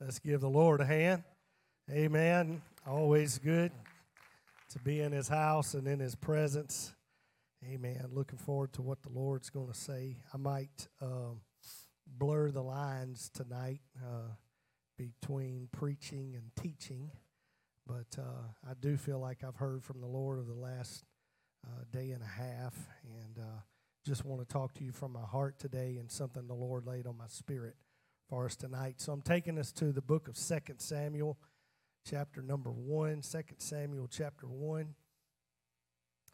Let's give the Lord a hand. Amen. Always good to be in His house and in His presence. Amen. Looking forward to what the Lord's going to say. I might um, blur the lines tonight uh, between preaching and teaching, but uh, I do feel like I've heard from the Lord over the last uh, day and a half, and uh, just want to talk to you from my heart today and something the Lord laid on my spirit for us tonight. So I'm taking us to the book of Second Samuel, chapter number 1. 2 Samuel, chapter 1.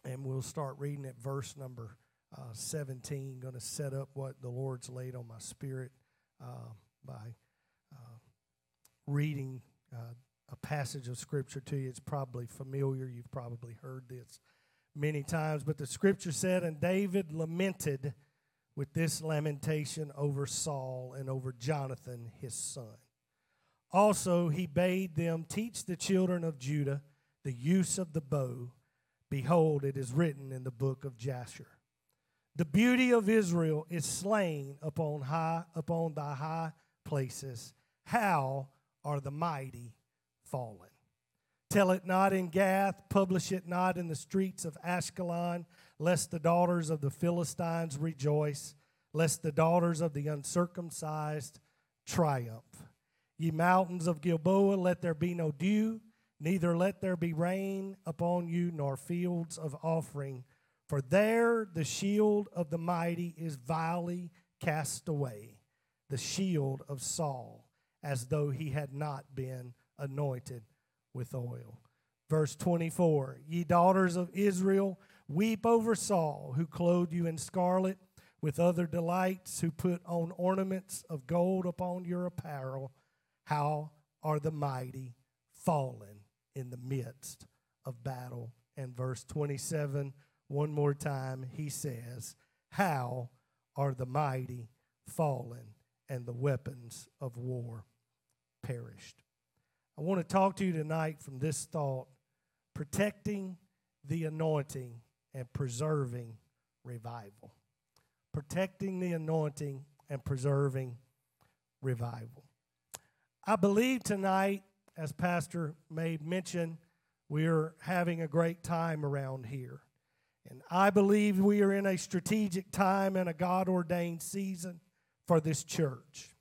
And we'll start reading at verse number uh, 17. Going to set up what the Lord's laid on my spirit uh, by uh, reading uh, a passage of Scripture to you. It's probably familiar. You've probably heard this many times. But the Scripture said, And David lamented with this lamentation over Saul and over Jonathan his son. Also, he bade them teach the children of Judah the use of the bow. Behold, it is written in the book of Jasher. The beauty of Israel is slain upon high upon thy high places. How are the mighty fallen? Tell it not in Gath, publish it not in the streets of Ashkelon lest the daughters of the Philistines rejoice, lest the daughters of the uncircumcised triumph. Ye mountains of Gilboa, let there be no dew, neither let there be rain upon you, nor fields of offering. For there the shield of the mighty is vilely cast away, the shield of Saul, as though he had not been anointed with oil. Verse 24 Ye daughters of Israel, Weep over Saul, who clothed you in scarlet with other delights, who put on ornaments of gold upon your apparel. How are the mighty fallen in the midst of battle? And verse 27, one more time, he says, How are the mighty fallen and the weapons of war perished? I want to talk to you tonight from this thought protecting the anointing and preserving revival. Protecting the anointing and preserving revival. I believe tonight, as Pastor made mention, we're having a great time around here. And I believe we are in a strategic time and a God ordained season for this church.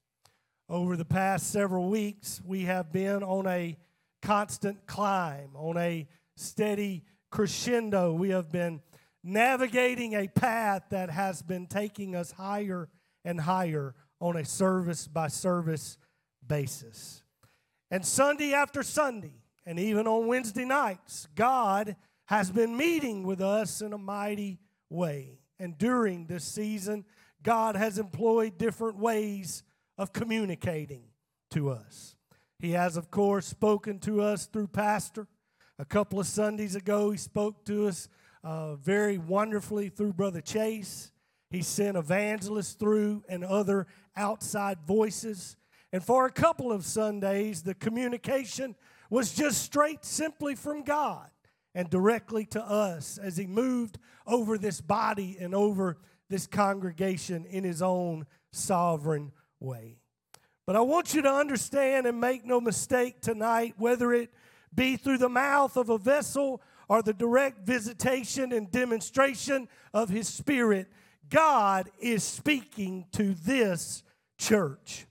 Over the past several weeks, we have been on a constant climb, on a steady crescendo. We have been navigating a path that has been taking us higher and higher on a service by service basis. And Sunday after Sunday, and even on Wednesday nights, God has been meeting with us in a mighty way. And during this season, God has employed different ways of communicating to us. He has, of course, spoken to us through Pastor. A couple of Sundays ago, he spoke to us uh, very wonderfully through Brother Chase. He sent evangelists through and other outside voices. And for a couple of Sundays, the communication was just straight simply from God and directly to us as He moved over this body and over this congregation in His own sovereign way. But I want you to understand and make no mistake tonight, whether it be through the mouth of a vessel or the direct visitation and demonstration of His Spirit, God is speaking to this church.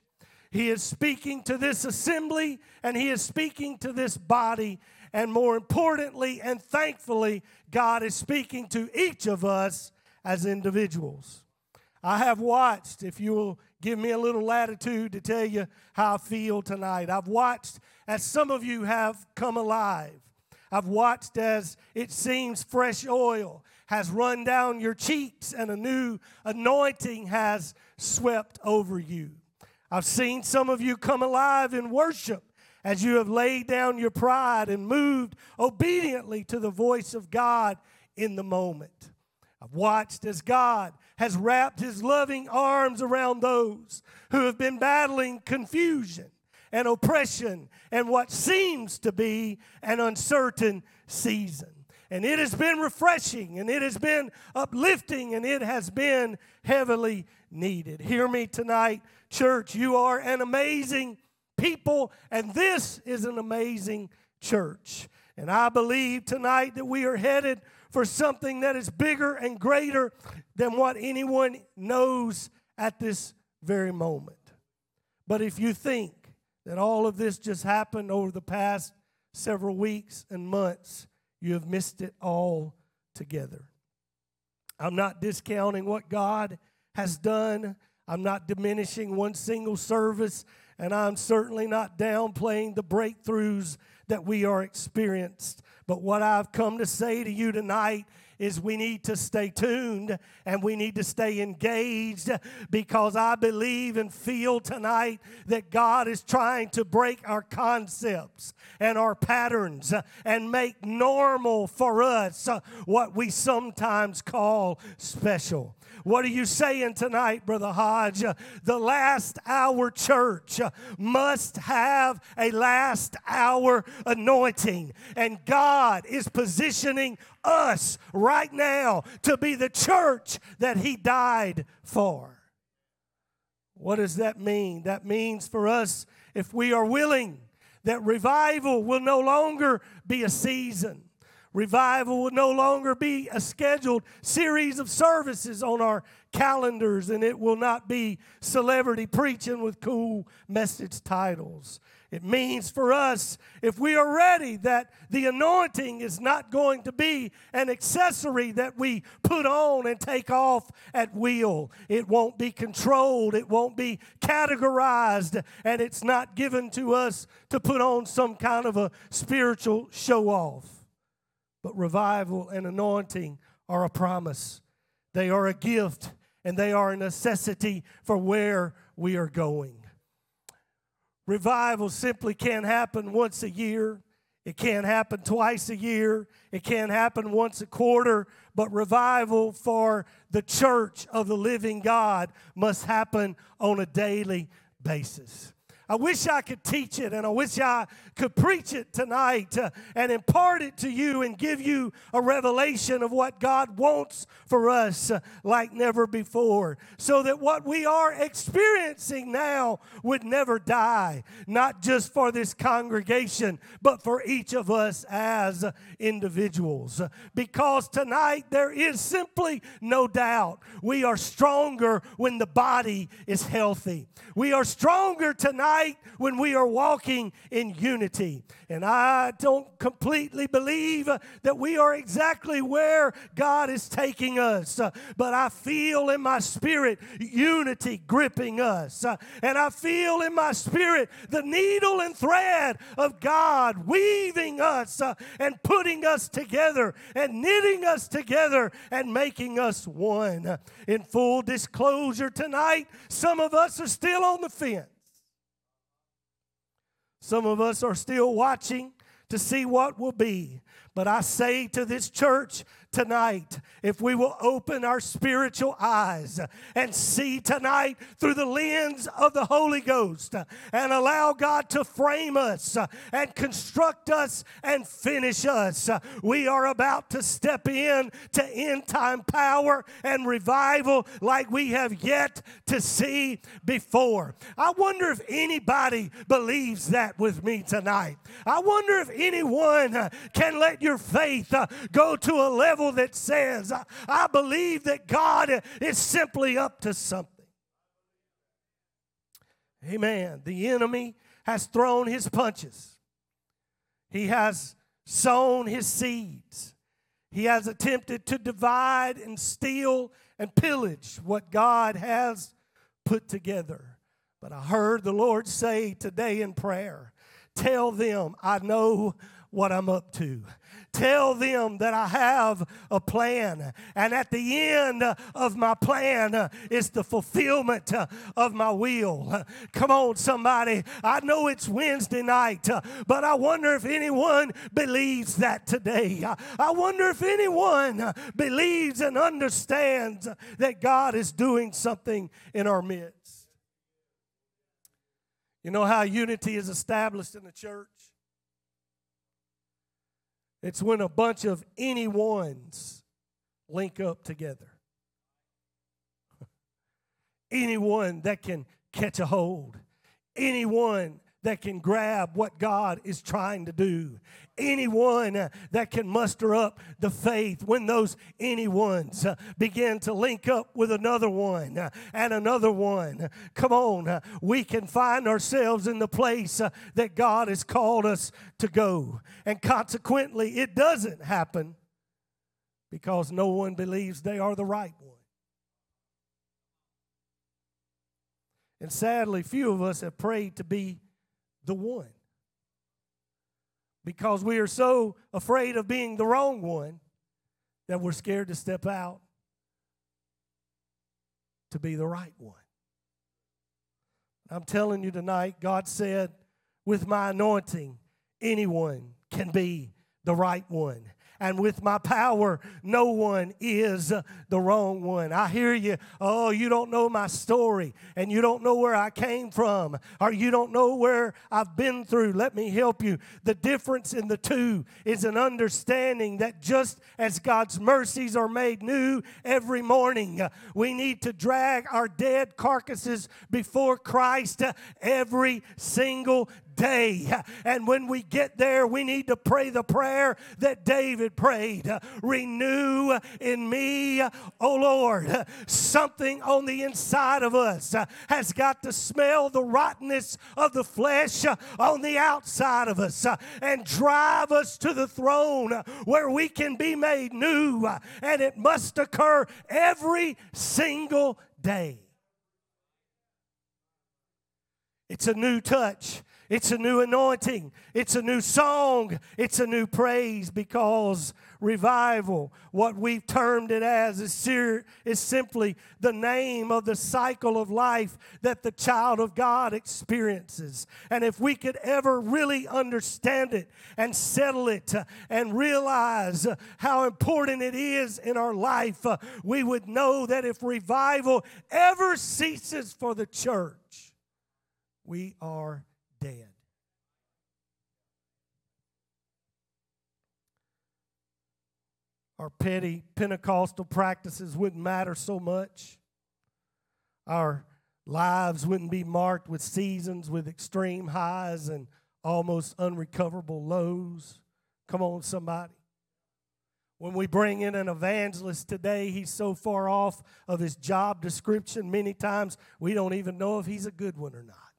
He is speaking to this assembly and He is speaking to this body. And more importantly and thankfully, God is speaking to each of us as individuals. I have watched, if you will give me a little latitude to tell you how I feel tonight. I've watched as some of you have come alive. I've watched as it seems fresh oil has run down your cheeks and a new anointing has swept over you. I've seen some of you come alive in worship as you have laid down your pride and moved obediently to the voice of God in the moment. I've watched as God has wrapped his loving arms around those who have been battling confusion and oppression and what seems to be an uncertain season. And it has been refreshing and it has been uplifting and it has been heavily needed. Hear me tonight, church. You are an amazing people, and this is an amazing church. And I believe tonight that we are headed for something that is bigger and greater than what anyone knows at this very moment. But if you think that all of this just happened over the past several weeks and months, you have missed it all together. I'm not discounting what God has done. I'm not diminishing one single service, and I'm certainly not downplaying the breakthroughs that we are experienced. But what I've come to say to you tonight is we need to stay tuned and we need to stay engaged because I believe and feel tonight that God is trying to break our concepts and our patterns and make normal for us what we sometimes call special. What are you saying tonight, Brother Hodge? The last hour church must have a last hour anointing. And God is positioning us right now to be the church that He died for. What does that mean? That means for us, if we are willing, that revival will no longer be a season. Revival will no longer be a scheduled series of services on our calendars, and it will not be celebrity preaching with cool message titles. It means for us, if we are ready, that the anointing is not going to be an accessory that we put on and take off at will. It won't be controlled, it won't be categorized, and it's not given to us to put on some kind of a spiritual show off. But revival and anointing are a promise, they are a gift, and they are a necessity for where we are going. Revival simply can't happen once a year. It can't happen twice a year. It can't happen once a quarter. But revival for the church of the living God must happen on a daily basis. I wish I could teach it and I wish I could preach it tonight uh, and impart it to you and give you a revelation of what God wants for us uh, like never before. So that what we are experiencing now would never die, not just for this congregation, but for each of us as individuals. Because tonight there is simply no doubt we are stronger when the body is healthy. We are stronger tonight right when we are walking in unity. And I don't completely believe uh, that we are exactly where God is taking us, uh, but I feel in my spirit unity gripping us. Uh, and I feel in my spirit the needle and thread of God weaving us and putting us together and knitting us together and making us one. In full disclosure tonight, some of us are still on the fence. Some of us are still watching to see what will be. But I say to this church tonight, if we will open our spiritual eyes and see tonight through the lens of the Holy Ghost and allow God to frame us and construct us and finish us, we are about to step in to end time power and revival like we have yet to see before. I wonder if anybody believes that with me tonight. I wonder if anyone can let your faith uh, go to a level that says, I believe that God is simply up to something. Amen. The enemy has thrown his punches, he has sown his seeds, he has attempted to divide and steal and pillage what God has put together. But I heard the Lord say today in prayer, Tell them I know what I'm up to. Tell them that I have a plan. And at the end of my plan is the fulfillment of my will. Come on, somebody. I know it's Wednesday night, but I wonder if anyone believes that today. I wonder if anyone believes and understands that God is doing something in our midst. You know how unity is established in the church? It's when a bunch of anyones link up together. Anyone that can catch a hold, anyone that can grab what God is trying to do. Anyone that can muster up the faith when those anyones uh, begin to link up with another one uh, and another one. Come on, uh, we can find ourselves in the place that God has called us to go. And consequently, it doesn't happen because no one believes they are the right one. And sadly, few of us have prayed to be the one. Because we are so afraid of being the wrong one that we're scared to step out to be the right one. I'm telling you tonight, God said, with my anointing, anyone can be the right one and with my power, no one is the wrong one. I hear you. Oh, you don't know my story, and you don't know where I came from, or you don't know where I've been through. Let me help you. The difference in the two is an understanding that just as God's mercies are made new every morning, we need to drag our dead carcasses before Christ every single day. And when we get there, we need to pray the prayer that David prayed Renew in me, O Lord. Something on the inside of us has got to smell the rottenness of the flesh on the outside of us and drive us to the throne where we can be made new. And it must occur every single day. It's a new touch. It's a new anointing. It's a new song. It's a new praise because revival, what we've termed it as, is, ser- is simply the name of the cycle of life that the child of God experiences. And if we could ever really understand it and settle it uh, and realize uh, how important it is in our life, uh, we would know that if revival ever ceases for the church, we are dead. Our petty Pentecostal practices wouldn't matter so much. Our lives wouldn't be marked with seasons with extreme highs and almost unrecoverable lows. Come on, somebody. When we bring in an evangelist today, he's so far off of his job description, many times we don't even know if he's a good one or not.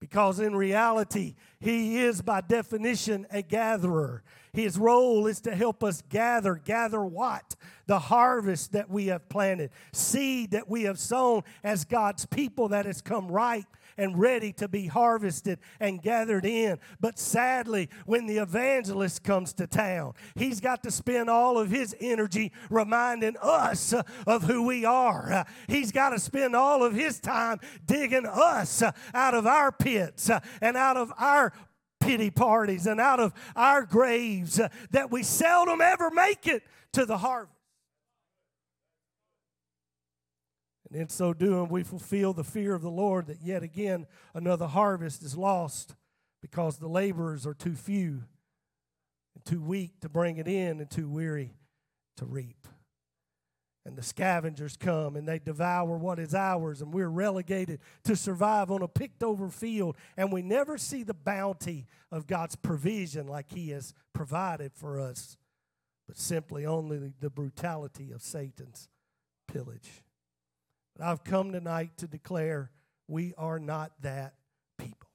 Because in reality, he is by definition a gatherer. His role is to help us gather. Gather what? The harvest that we have planted, seed that we have sown as God's people that has come ripe and ready to be harvested and gathered in. But sadly, when the evangelist comes to town, he's got to spend all of his energy reminding us of who we are. He's got to spend all of his time digging us out of our pits and out of our pity parties and out of our graves that we seldom ever make it to the harvest. And in so doing, we fulfill the fear of the Lord that yet again another harvest is lost because the laborers are too few and too weak to bring it in and too weary to reap. And the scavengers come and they devour what is ours, and we're relegated to survive on a picked over field. And we never see the bounty of God's provision like He has provided for us, but simply only the brutality of Satan's pillage. But I've come tonight to declare we are not that people.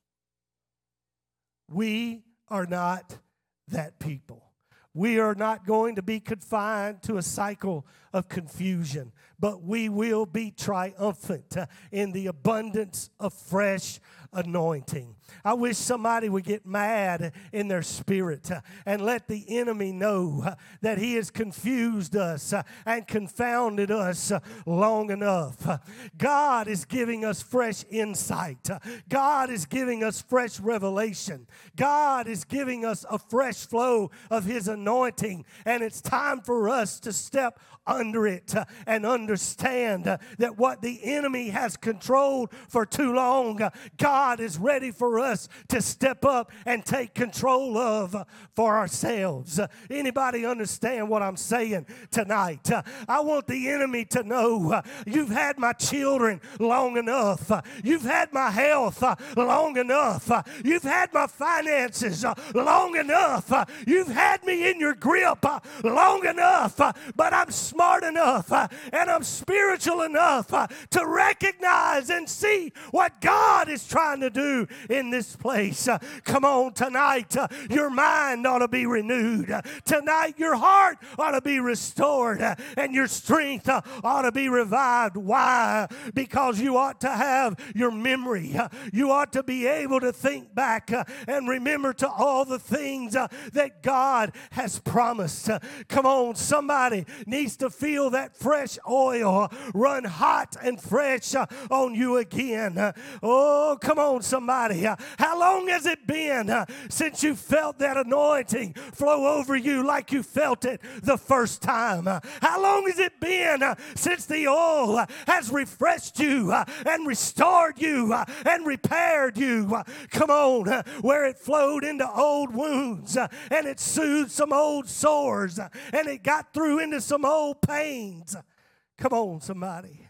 We are not that people. We are not going to be confined to a cycle of confusion, but we will be triumphant in the abundance of fresh anointing. I wish somebody would get mad in their spirit and let the enemy know that he has confused us and confounded us long enough. God is giving us fresh insight. God is giving us fresh revelation. God is giving us a fresh flow of his anointing and it's time for us to step under it and understand that what the enemy has controlled for too long, God is ready for us to step up and take control of for ourselves. Anybody understand what I'm saying tonight? I want the enemy to know you've had my children long enough. You've had my health long enough. You've had my finances long enough. You've had me in your grip long enough. But I'm smart enough uh, and I'm spiritual enough uh, to recognize and see what God is trying to do in this place. Uh, come on, tonight, uh, your mind ought to be renewed. Uh, tonight, your heart ought to be restored uh, and your strength ought to be revived. Why? Because you ought to have your memory. You ought to be able to think back and remember to all the things that God has promised. Come on, somebody needs to feel that fresh oil run hot and fresh uh, on you again. Oh, come on, somebody. How long has it been uh, since you felt that anointing flow over you like you felt it the first time? Uh, how long has it been uh, since the oil uh, has refreshed you uh, and restored you and repaired you? Come on, where it flowed into old wounds and it soothed some old sores and it got through into some old pains. Come on, somebody.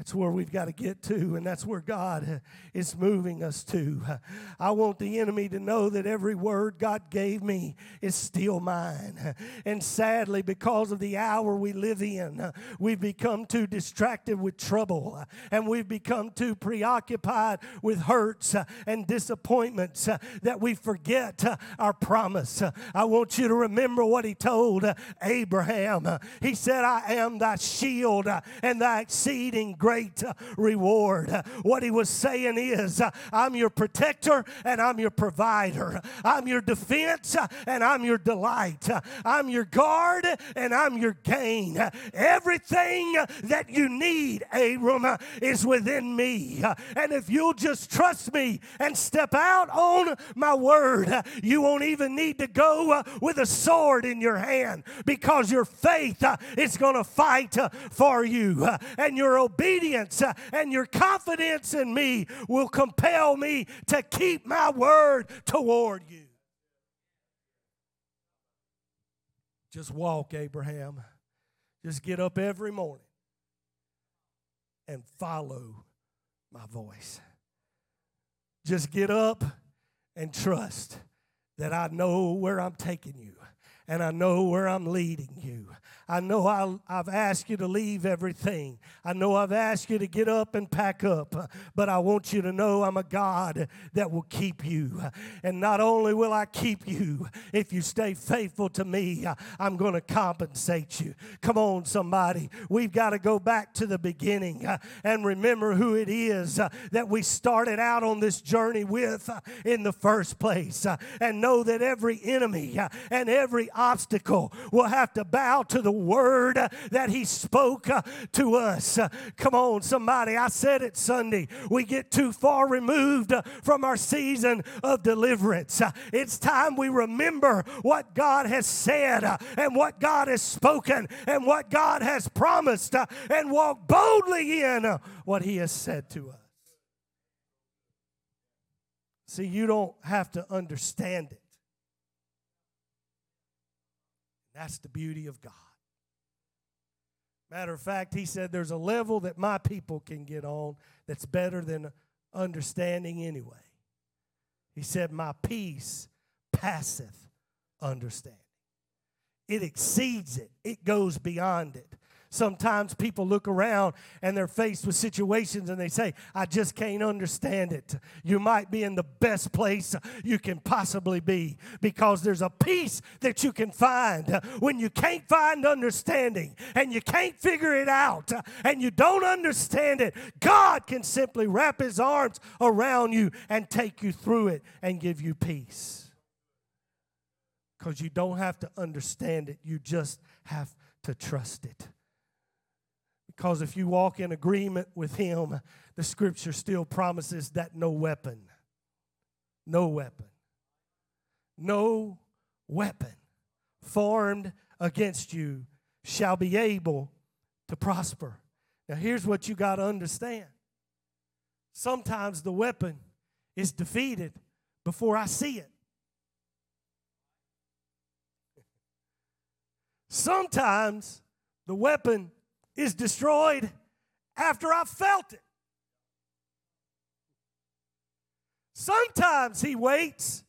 That's where we've got to get to, and that's where God is moving us to. I want the enemy to know that every word God gave me is still mine. And sadly, because of the hour we live in, we've become too distracted with trouble, and we've become too preoccupied with hurts and disappointments that we forget our promise. I want you to remember what he told Abraham. He said, I am thy shield and thy exceeding great great uh, reward. Uh, what he was saying is, uh, I'm your protector and I'm your provider. I'm your defense uh, and I'm your delight. Uh, I'm your guard and I'm your gain. Uh, everything that you need, Abram, is within me. And if you'll just trust me and step out on my word, you won't even need to go with a sword in your hand because your faith is going to fight for you and your obedience obedience uh, and your confidence in me will compel me to keep my word toward you. Just walk, Abraham. Just get up every morning and follow my voice. Just get up and trust that I know where I'm taking you and I know where I'm leading you. I know I, have asked you to leave everything. I know I've asked you to get up and pack up, but I want you to know I'm a God that will keep you. And not only will I keep you, if you stay faithful to me, I'm going to compensate you. Come on, somebody. We've got to go back to the beginning and remember who it is that we started out on this journey with in the first place and know that every enemy and every obstacle we'll have to bow to the word that He spoke uh, to us. Uh, come on, somebody. I said it Sunday. We get too far removed uh, from our season of deliverance. It's time we remember what God has said and what God has spoken and what God has promised and walk boldly in what He has said to us. See, you don't have to understand it. That's the beauty of God. Matter of fact, he said there's a level that my people can get on that's better than understanding anyway. He said, My peace passeth understanding. It exceeds it, it goes beyond it. Sometimes people look around and they're faced with situations and they say, I just can't understand it. You might be in the best place you can possibly be because there's a peace that you can find when you can't find understanding and you can't figure it out and you don't understand it. God can simply wrap his arms around you and take you through it and give you peace. Because you don't have to understand it, you just have to trust it. Because if you walk in agreement with Him, the scripture still promises that no weapon, no weapon, no weapon formed against you shall be able to prosper. Now, here's what you got to understand sometimes the weapon is defeated before I see it. Sometimes the weapon is destroyed after I felt it. Sometimes he waits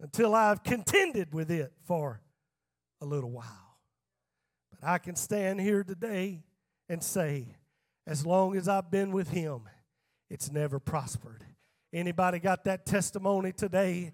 until I've contended with it for a little while. But I can stand here today and say, as long as I've been with him, it's never prospered. Anybody got that testimony today?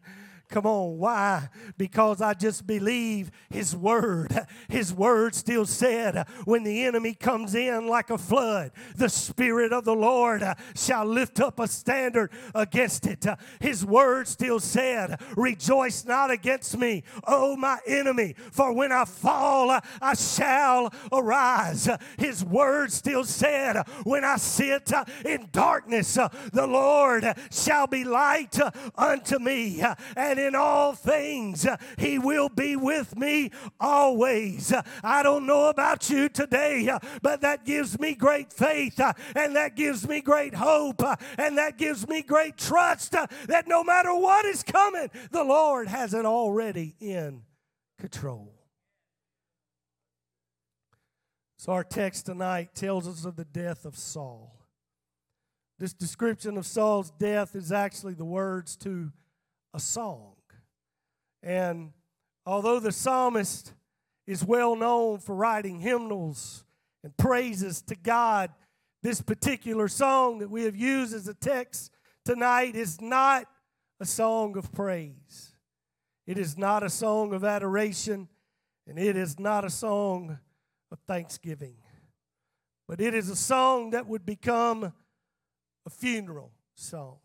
Come on, why? Because I just believe His Word. His Word still said, when the enemy comes in like a flood, the Spirit of the Lord uh, shall lift up a standard against it. His Word still said, Rejoice not against me, O my enemy, for when I fall, uh, I shall arise. His Word still said, When I sit uh, in darkness, the Lord shall be light unto me. And and in all things uh, he will be with me always. Uh, I don't know about you today, uh, but that gives me great faith and that gives me great hope and that gives me great trust that no matter what is coming, the Lord has it already in control. So, our text tonight tells us of the death of Saul. This description of Saul's death is actually the words to a song. And although the psalmist is well known for writing hymnals and praises to God, this particular song that we have used as a text tonight is not a song of praise. It is not a song of adoration, and it is not a song of thanksgiving. But it is a song that would become a funeral song.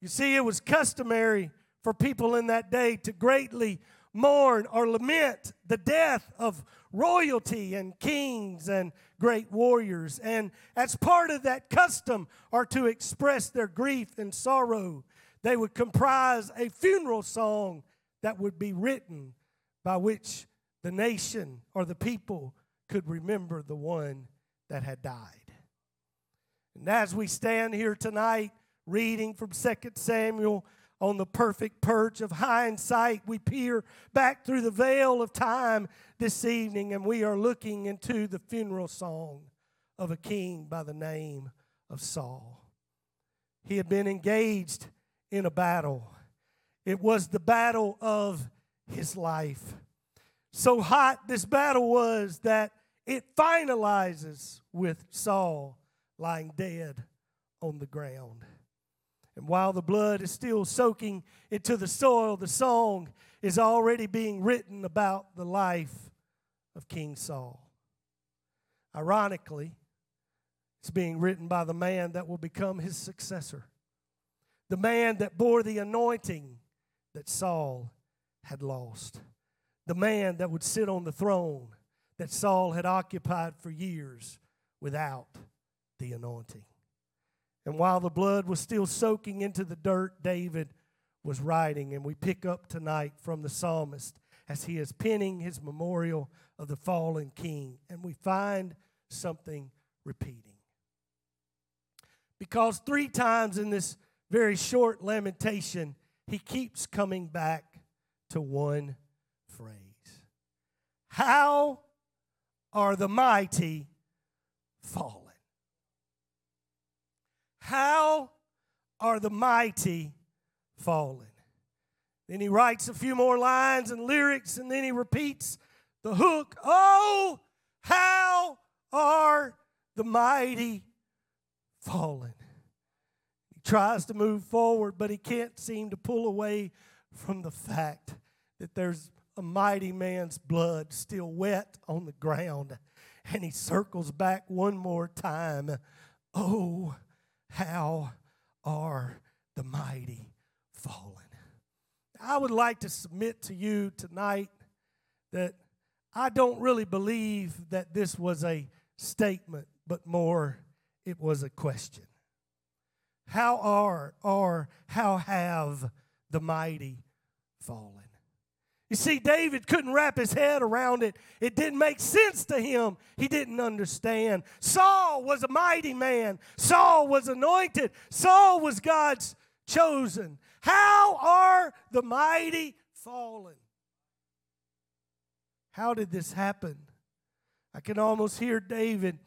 You see, it was customary for people in that day to greatly mourn or lament the death of royalty and kings and great warriors. And as part of that custom, or to express their grief and sorrow, they would comprise a funeral song that would be written by which the nation or the people could remember the one that had died. And as we stand here tonight, reading from 2 Samuel on the perfect perch of hindsight, we peer back through the veil of time this evening and we are looking into the funeral song of a king by the name of Saul. He had been engaged in a battle, it was the battle of his life. So hot this battle was that it finalizes with Saul lying dead on the ground. And while the blood is still soaking into the soil, the song is already being written about the life of King Saul. Ironically, it's being written by the man that will become his successor, the man that bore the anointing that Saul had lost, the man that would sit on the throne that Saul had occupied for years without the anointing. And while the blood was still soaking into the dirt, David was writing. And we pick up tonight from the psalmist as he is penning his memorial of the fallen king. And we find something repeating. Because three times in this very short lamentation, he keeps coming back to one phrase How are the mighty fallen? How are the mighty fallen? Then he writes a few more lines and lyrics, and then he repeats the hook Oh, how are the mighty fallen? He tries to move forward, but he can't seem to pull away from the fact that there's a mighty man's blood still wet on the ground. And he circles back one more time. Oh, how are the mighty fallen? I would like to submit to you tonight that I don't really believe that this was a statement, but more it was a question. How are or how have the mighty fallen. You see, David couldn't wrap his head around it. It didn't make sense to him. He didn't understand. Saul was a mighty man, Saul was anointed, Saul was God's chosen. How are the mighty fallen? How did this happen? I can almost hear David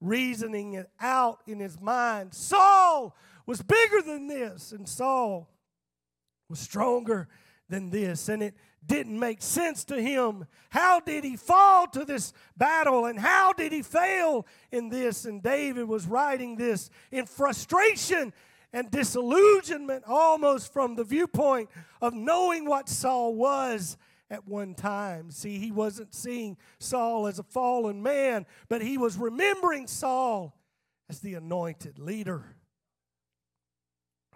reasoning it out in his mind. Saul was bigger than this, and Saul was stronger than this, and it didn't make sense to him. How did he fall to this battle, and how did he fail in this? And David was writing this in frustration and disillusionment, almost from the viewpoint of knowing what Saul was at one time. See, he wasn't seeing Saul as a fallen man, but he was remembering Saul as the anointed leader.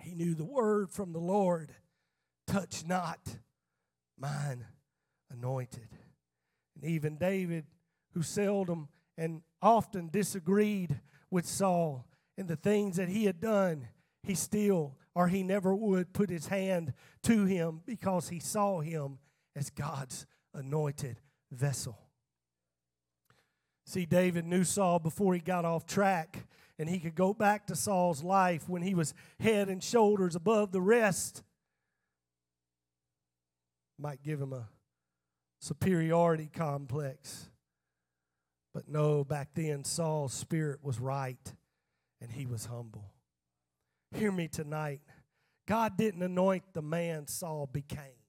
He knew the word from the Lord touch not mine anointed. And even David, who seldom and often disagreed with Saul in the things that he had done, he still or he never would put his hand to him because he saw him as God's anointed vessel. See, David knew Saul before he got off track, and he could go back to Saul's life when he was head and shoulders above the rest. Might give him a superiority complex. But no, back then Saul's spirit was right and he was humble. Hear me tonight. God didn't anoint the man Saul became.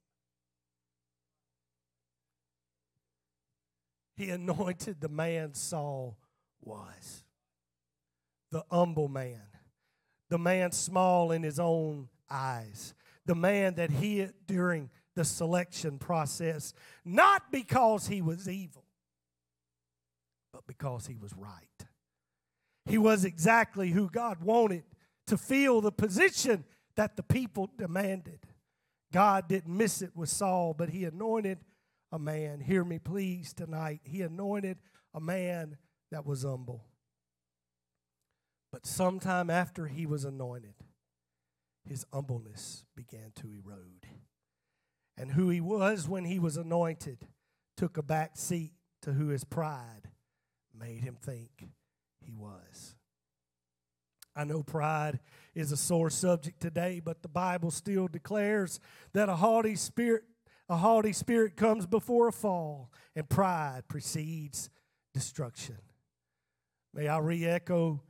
he anointed the man Saul was the humble man, the man small in his own eyes, the man that he during the selection process, not because he was evil, but because he was right. He was exactly who God wanted to fill the position that the people demanded. God didn't miss it with Saul, but he anointed a man. Hear me, please, tonight. He anointed a man that was humble. But sometime after he was anointed, his humbleness began to erode. And who he was when he was anointed took a back seat to who his pride made him think he was. I know pride is a sore subject today, but the Bible still declares that a haughty spirit a haughty spirit comes before a fall, and pride precedes destruction. May I re echo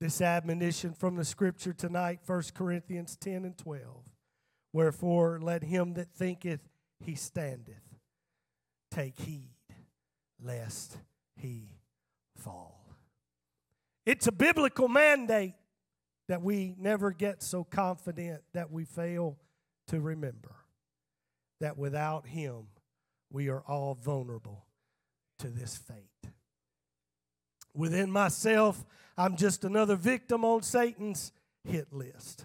this admonition from the scripture tonight, 1 Corinthians 10 and 12. Wherefore, let him that thinketh he standeth take heed lest he fall. It's a biblical mandate that we never get so confident that we fail to remember that without Him, we are all vulnerable to this fate. Within myself, I'm just another victim on Satan's hit list.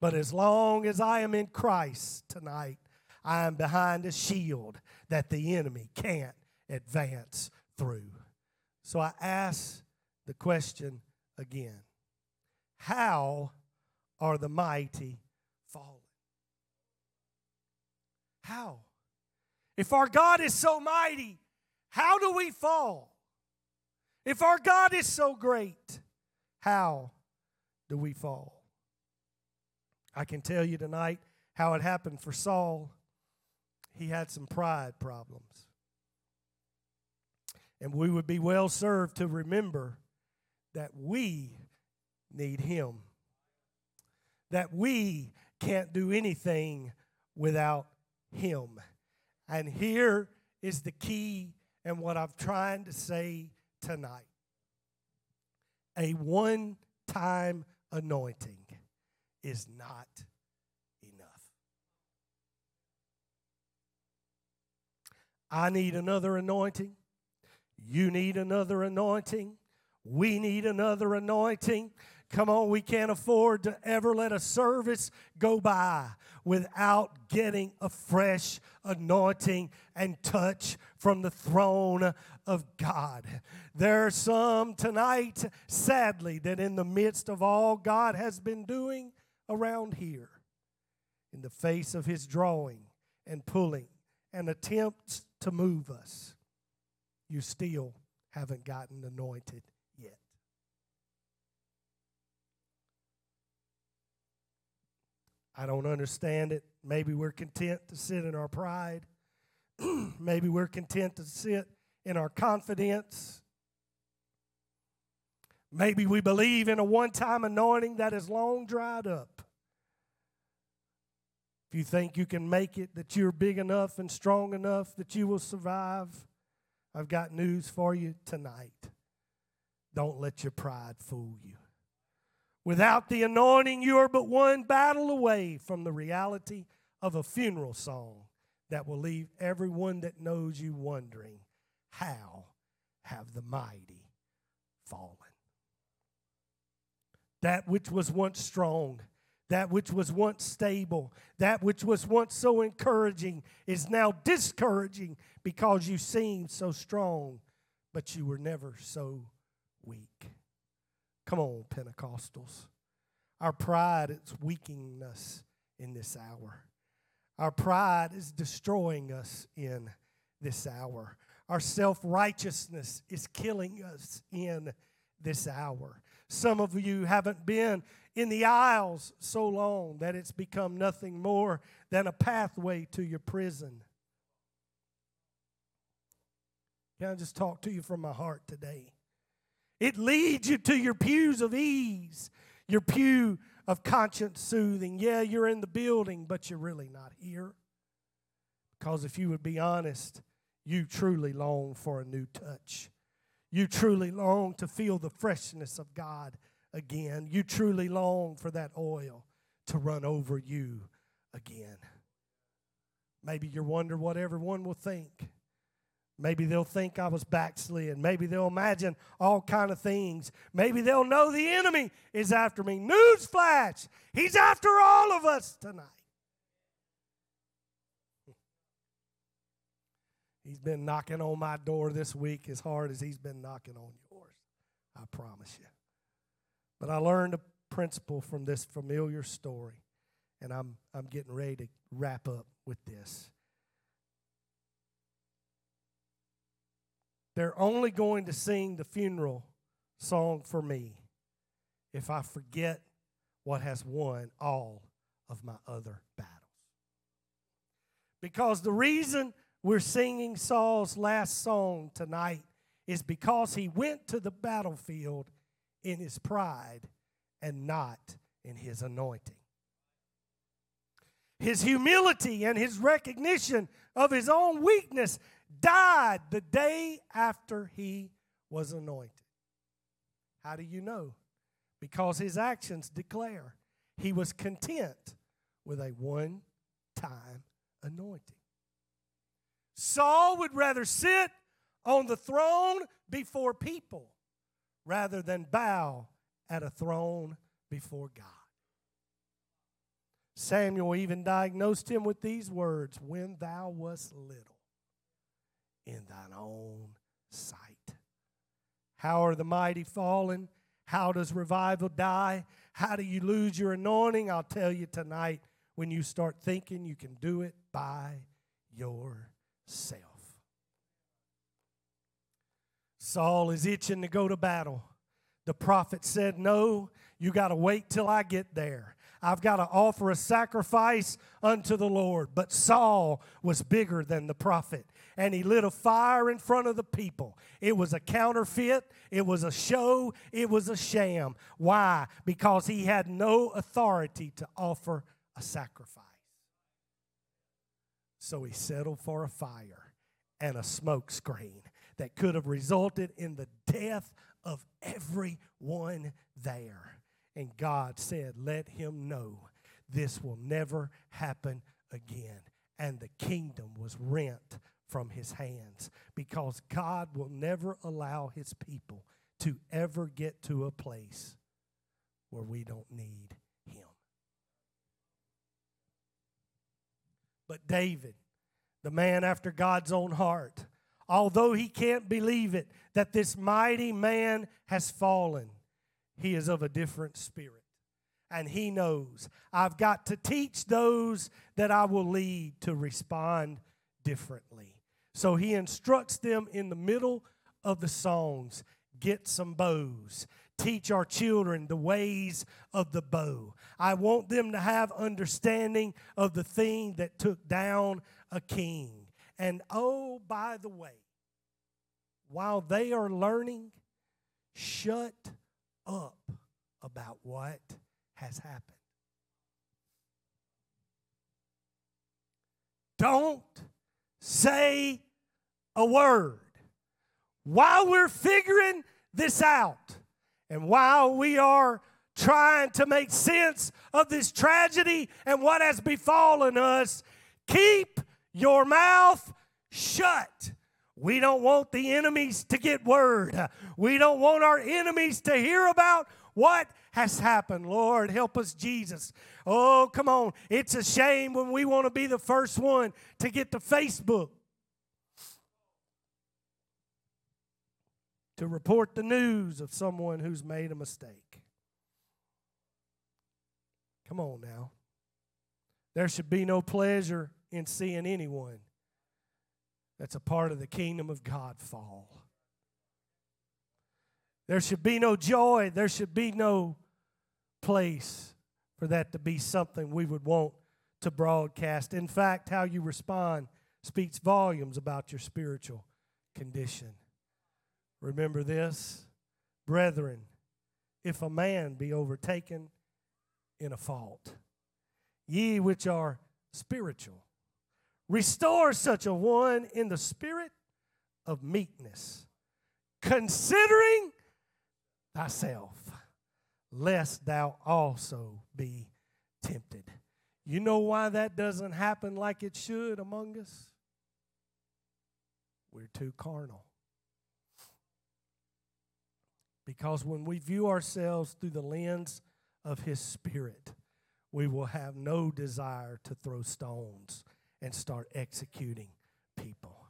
But as long as I am in Christ tonight, I am behind a shield that the enemy can't advance through. So I ask the question again How are the mighty fallen? How? If our God is so mighty, how do we fall? If our God is so great, how do we fall? I can tell you tonight how it happened for Saul. He had some pride problems. And we would be well served to remember that we need Him, that we can't do anything without him. And here is the key and what I'm trying to say tonight a one time anointing is not enough. I need another anointing. You need another anointing. We need another anointing. Come on, we can't afford to ever let a service go by without getting a fresh anointing and touch from the throne of God. There are some tonight, sadly, that in the midst of all God has been doing around here, in the face of His drawing and pulling and attempts to move us, you still haven't gotten anointed yet. I don't understand it. Maybe we're content to sit in our pride. Maybe we're content to sit in our confidence. Maybe we believe in a one time anointing that is long dried up. If you think you can make it, that you're big enough and strong enough that you will survive, I've got news for you tonight. Don't let your pride fool you. Without the anointing, you are but one battle away from the reality of a funeral song that will leave everyone that knows you wondering how have the mighty fallen? That which was once strong, that which was once stable, that which was once so encouraging is now discouraging because you seemed so strong, but you were never so weak. Come on, Pentecostals. Our pride is weakening us in this hour. Our pride is destroying us in this hour. Our self righteousness is killing us in this hour. Some of you haven't been in the aisles so long that it's become nothing more than a pathway to your prison. Can I just talk to you from my heart today? It leads you to your pews of ease, your pew of conscience soothing. Yeah, you're in the building, but you're really not here. Because if you would be honest, you truly long for a new touch. You truly long to feel the freshness of God again. You truly long for that oil to run over you again. Maybe you're wondering what everyone will think. Maybe they'll think I was backslid. Maybe they'll imagine all kind of things. Maybe they'll know the enemy is after me. Newsflash! He's after all of us tonight. He's been knocking on my door this week as hard as he's been knocking on yours. I promise you. But I learned a principle from this familiar story, and I'm, I'm getting ready to wrap up with this. They're only going to sing the funeral song for me if I forget what has won all of my other battles. Because the reason we're singing Saul's last song tonight is because he went to the battlefield in his pride and not in his anointing. His humility and his recognition of his own weakness died the day after he was anointed. How do you know? Because his actions declare he was content with a one time anointing. Saul would rather sit on the throne before people rather than bow at a throne before God. Samuel even diagnosed him with these words When thou wast little in thine own sight. How are the mighty fallen? How does revival die? How do you lose your anointing? I'll tell you tonight when you start thinking you can do it by yourself. Saul is itching to go to battle. The prophet said, No, you got to wait till I get there. I've got to offer a sacrifice unto the Lord. But Saul was bigger than the prophet, and he lit a fire in front of the people. It was a counterfeit, it was a show, it was a sham. Why? Because he had no authority to offer a sacrifice. So he settled for a fire and a smoke screen that could have resulted in the death of everyone there. And God said, Let him know this will never happen again. And the kingdom was rent from his hands because God will never allow his people to ever get to a place where we don't need him. But David, the man after God's own heart, although he can't believe it that this mighty man has fallen, he is of a different spirit. and He knows. I've got to teach those that I will lead to respond differently. So He instructs them in the middle of the songs get some bows. Teach our children the ways of the bow. I want them to have understanding of the thing that took down a king. And oh, by the way, while they are learning, shut up about what has happened. Don't say a word. While we're figuring this out, and while we are trying to make sense of this tragedy and what has befallen us, keep your mouth shut. We don't want the enemies to get word. We don't want our enemies to hear about what has happened. Lord, help us, Jesus. Oh, come on. It's a shame when we want to be the first one to get to Facebook to report the news of someone who's made a mistake. Come on now. There should be no pleasure in seeing anyone that's a part of the kingdom of God fall. There should be no joy. There should be no place for that to be something we would want to broadcast. In fact, how you respond speaks volumes about your spiritual condition. Remember this, brethren, if a man be overtaken in a fault, ye which are spiritual, restore such a one in the spirit of meekness, considering thyself, lest thou also be tempted. You know why that doesn't happen like it should among us? We're too carnal. Because when we view ourselves through the lens of His Spirit, we will have no desire to throw stones and start executing people.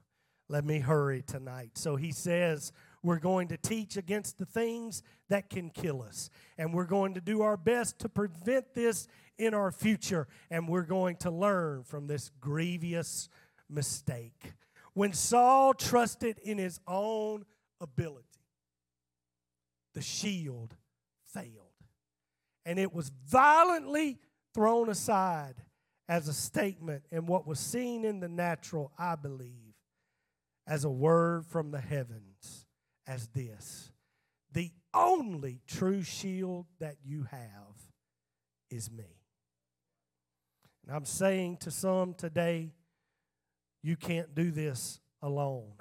Let me hurry tonight. So he says, we're going to teach against the things that can kill us. And we're going to do our best to prevent this in our future. And we're going to learn from this grievous mistake. When Saul trusted in his own ability, the shield failed. And it was violently thrown aside as a statement and what was seen in the natural, I believe, as a word from the heavens, as this The only true shield that you have is me. And I'm saying to some today, you can't do this alone.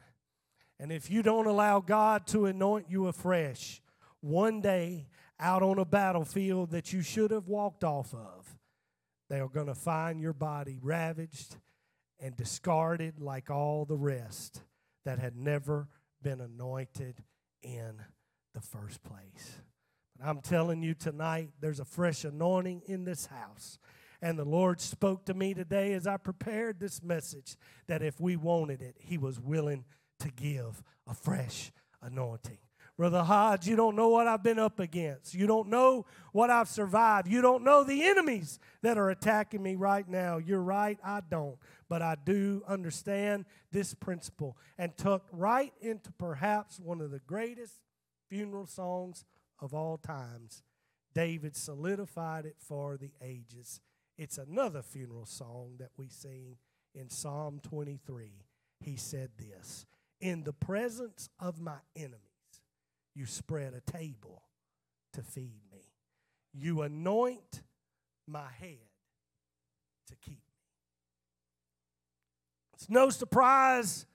And if you don't allow God to anoint you afresh, one day out on a battlefield that you should have walked off of, they are going to find your body ravaged and discarded like all the rest that had never been anointed in the first place. But I'm telling you tonight, there's a fresh anointing in this house. And the Lord spoke to me today as I prepared this message that if we wanted it, He was willing to give a fresh anointing. Brother Hodge, you don't know what I've been up against. You don't know what I've survived. You don't know the enemies that are attacking me right now. You're right, I don't. But I do understand this principle and tucked right into perhaps one of the greatest funeral songs of all times. David solidified it for the ages. It's another funeral song that we sing in Psalm 23. He said this In the presence of my enemies, you spread a table to feed me. You anoint my head to keep me. It's no surprise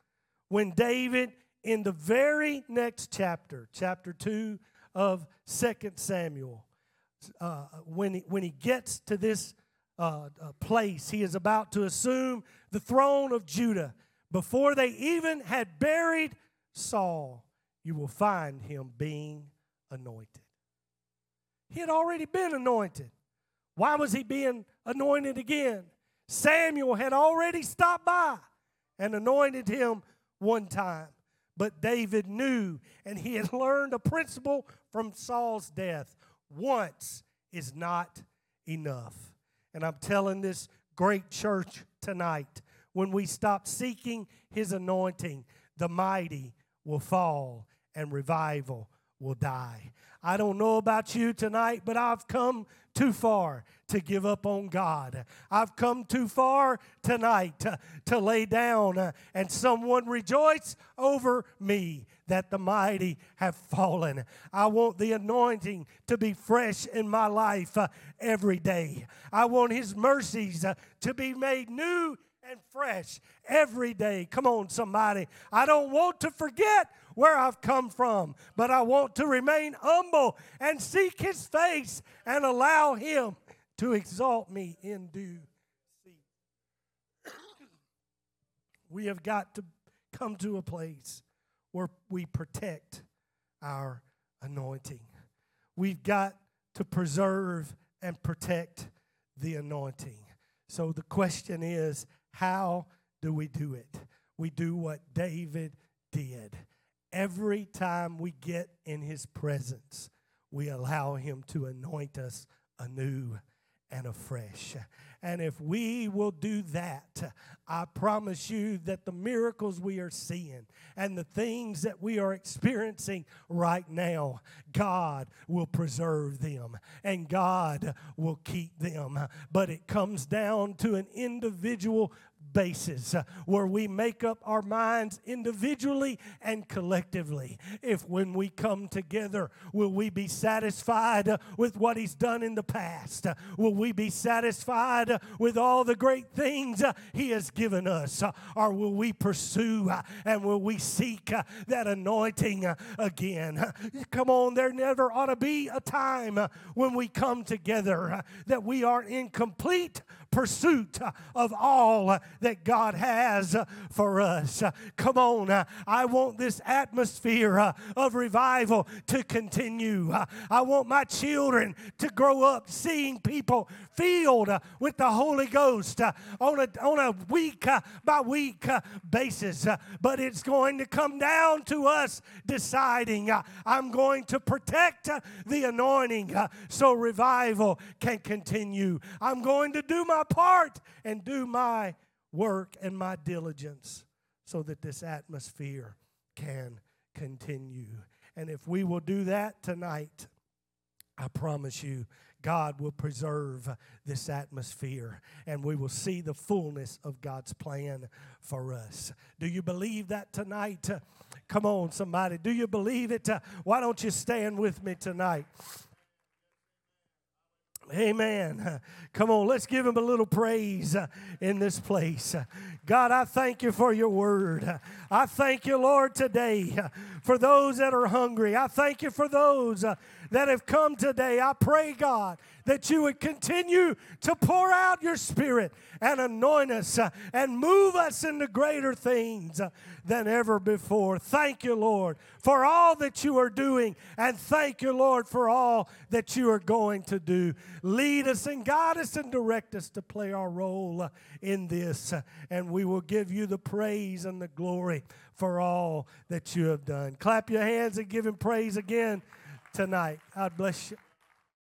when David, in the very next chapter, chapter 2 of Second Samuel, uh, when, he, when he gets to this uh, uh, place, he is about to assume the throne of Judah. Before they even had buried Saul, you will find him being anointed. He had already been anointed. Why was he being anointed again? Samuel had already stopped by and anointed him one time. But David knew, and he had learned a principle from Saul's death once is not enough. And I'm telling this great church tonight when we stop seeking his anointing, the mighty will fall and revival will die. I don't know about you tonight, but I've come too far to give up on God. I've come too far tonight to, to lay down uh, and someone rejoice over me that the mighty have fallen. I want the anointing to be fresh in my life uh, every day. I want His mercies uh, to be made new and fresh every day. Come on, somebody. I don't want to forget where I've come from, but I want to remain humble and seek His face and allow Him to exalt me in due season. we have got to come to a place where we protect our anointing. We've got to preserve and protect the anointing. So the question is how do we do it? We do what David did. Every time we get in his presence, we allow him to anoint us anew and afresh. And if we will do that, I promise you that the miracles we are seeing and the things that we are experiencing right now, God will preserve them and God will keep them. But it comes down to an individual basis uh, where we make up our minds individually and collectively. If when we come together, will we be satisfied uh, with what He's done in the past? Uh, will we be satisfied uh, with all the great things uh, He has given us? Uh, or will we pursue and will we seek that anointing again? Come on, there never ought to be a time when we come together that we are in complete pursuit of all that God has uh, for us. Uh, come on, uh, I want this atmosphere of revival to continue. I want my children to grow up seeing people filled with the Holy Ghost on a, on a week by week basis. But it's going to come down to us deciding I'm going to protect the anointing so revival can continue. I'm going to do my my part and do my work and my diligence so that this atmosphere can continue. And if we will do that tonight, I promise you, God will preserve this atmosphere and we will see the fullness of God's plan for us. Do you believe that tonight? Come on, somebody. Do you believe it? Why don't you stand with me tonight? Amen. Come on, let's give him a little praise uh, in this place. God, I thank you for your word. I thank you, Lord, today uh, for those that are hungry. I thank you for those uh, that have come today. I pray, God, that you would continue to pour out your spirit and anoint us uh, and move us into greater things uh, than ever before. Thank you, Lord, for all that you are doing, and thank you, Lord, for all that you are going to do. Lead us and guide us and direct us to play our role uh, in this, and we will give you the praise and the glory for all that you have done. Clap your hands and give him praise again tonight. God bless you.